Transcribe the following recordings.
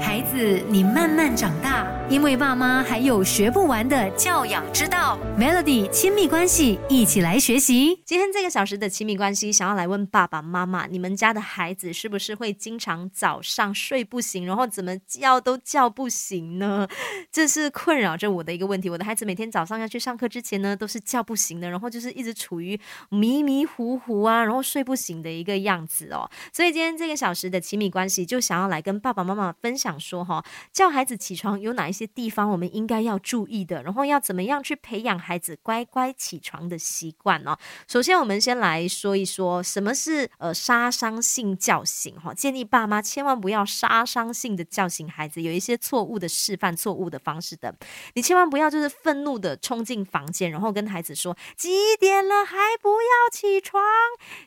孩子，你慢慢长大，因为爸妈还有学不完的教养之道。Melody 亲密关系，一起来学习。今天这个小时的亲密关系，想要来问爸爸妈妈，你们家的孩子是不是会经常早上睡不醒，然后怎么叫都叫不醒呢？这是困扰着我的一个问题。我的孩子每天早上要去上课之前呢，都是叫不醒的，然后就是一直处于迷迷糊糊啊，然后睡不醒的一个样子哦。所以今天这个小时的亲密关系，就想要来跟爸爸妈妈分享。想说哈，叫孩子起床有哪一些地方我们应该要注意的，然后要怎么样去培养孩子乖乖起床的习惯呢？首先，我们先来说一说什么是呃杀伤性叫醒哈，建议爸妈千万不要杀伤性的叫醒孩子，有一些错误的示范、错误的方式的，你千万不要就是愤怒的冲进房间，然后跟孩子说几点了还不要起床？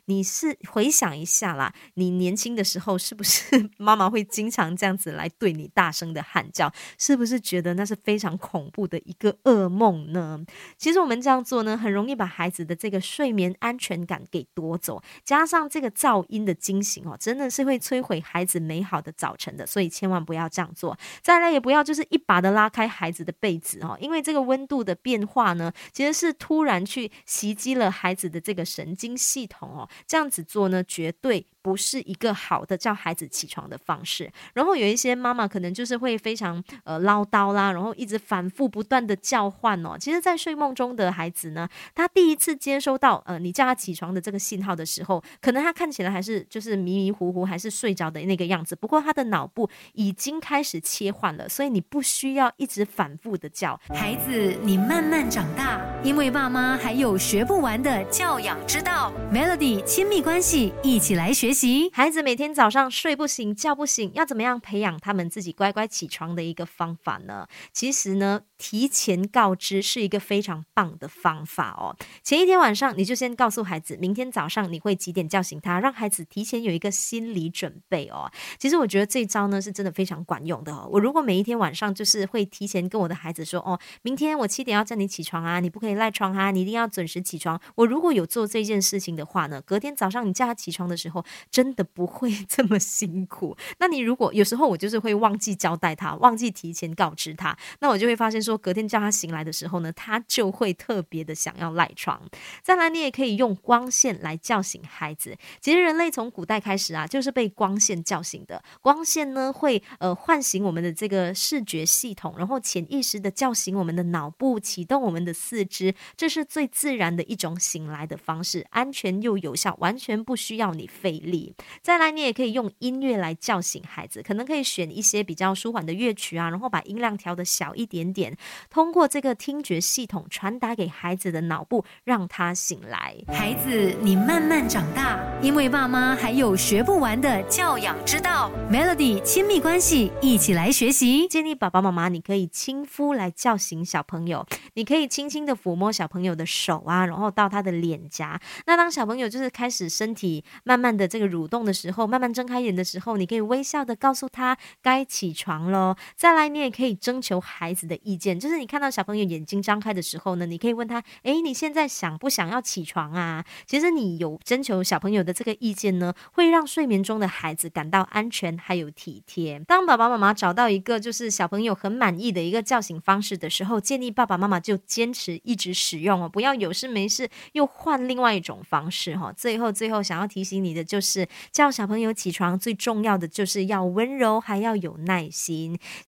你是回想一下啦，你年轻的时候是不是 妈妈会经常这样子来？对你大声的喊叫，是不是觉得那是非常恐怖的一个噩梦呢？其实我们这样做呢，很容易把孩子的这个睡眠安全感给夺走，加上这个噪音的惊醒哦，真的是会摧毁孩子美好的早晨的。所以千万不要这样做。再来也不要就是一把的拉开孩子的被子哦，因为这个温度的变化呢，其实是突然去袭击了孩子的这个神经系统哦。这样子做呢，绝对。不是一个好的叫孩子起床的方式。然后有一些妈妈可能就是会非常呃唠叨啦，然后一直反复不断的叫唤哦。其实，在睡梦中的孩子呢，他第一次接收到呃你叫他起床的这个信号的时候，可能他看起来还是就是迷迷糊糊，还是睡着的那个样子。不过他的脑部已经开始切换了，所以你不需要一直反复的叫孩子，你慢慢长大，因为爸妈还有学不完的教养之道。Melody 亲密关系，一起来学。孩子每天早上睡不醒、叫不醒，要怎么样培养他们自己乖乖起床的一个方法呢？其实呢，提前告知是一个非常棒的方法哦。前一天晚上你就先告诉孩子，明天早上你会几点叫醒他，让孩子提前有一个心理准备哦。其实我觉得这招呢是真的非常管用的哦。我如果每一天晚上就是会提前跟我的孩子说，哦，明天我七点要叫你起床啊，你不可以赖床啊，你一定要准时起床。我如果有做这件事情的话呢，隔天早上你叫他起床的时候。真的不会 这么辛苦。那你如果有时候我就是会忘记交代他，忘记提前告知他，那我就会发现说，隔天叫他醒来的时候呢，他就会特别的想要赖床。再来，你也可以用光线来叫醒孩子。其实人类从古代开始啊，就是被光线叫醒的。光线呢，会呃唤醒我们的这个视觉系统，然后潜意识的叫醒我们的脑部，启动我们的四肢，这是最自然的一种醒来的方式，安全又有效，完全不需要你费力。再来，你也可以用音乐来叫醒孩子，可能可以选一些比较舒缓的乐曲啊，然后把音量调的小一点点，通过这个听觉系统传达给孩子的脑部，让他醒来。孩子，你慢慢长大，因为爸妈还有学不完的教养之道。Melody 亲密关系，一起来学习。建议爸爸妈妈，你可以亲肤来叫醒小朋友，你可以轻轻的抚摸小朋友的手啊，然后到他的脸颊。那当小朋友就是开始身体慢慢的这个。蠕动的时候，慢慢睁开眼的时候，你可以微笑的告诉他该起床喽。再来，你也可以征求孩子的意见，就是你看到小朋友眼睛张开的时候呢，你可以问他：诶，你现在想不想要起床啊？其实你有征求小朋友的这个意见呢，会让睡眠中的孩子感到安全还有体贴。当爸爸妈妈找到一个就是小朋友很满意的一个叫醒方式的时候，建议爸爸妈妈就坚持一直使用哦，不要有事没事又换另外一种方式哈。最后，最后想要提醒你的就是。是叫小朋友起床，最重要的就是要温柔，还要有耐心。